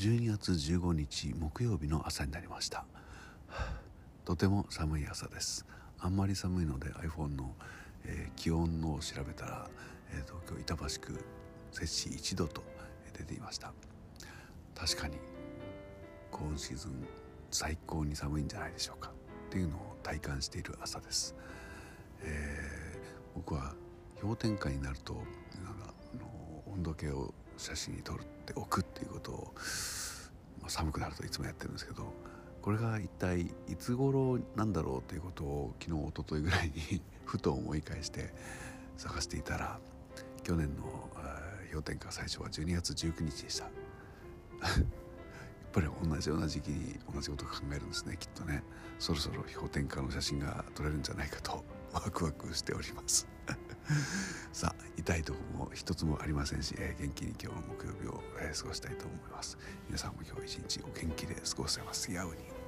12月15日木曜日の朝になりました。とても寒い朝です。あんまり寒いので iPhone の、えー、気温を調べたら、えー、東京板橋区摂氏1度と出ていました。確かに今シーズン最高に寒いんじゃないでしょうか。っていうのを体感している朝です、えー、僕は氷点下になるとなんかあの温度計を写真に撮っておくっていうことを、まあ、寒くなるといつもやってるんですけどこれが一体いつ頃なんだろうということを昨日一昨日ぐらいに ふと思い返して探していたら去年の氷点下最初は12月19日でした。やっぱり同じような時期に同じことを考えるんですねきっとね。そろそろ氷点下の写真が撮れるんじゃないかとワクワクしております。さあ痛いとこも一つもありませんし、えー、元気に今日の木曜日を、えー、過ごしたいと思います。皆さんも今日一日お元気で過ごせますように。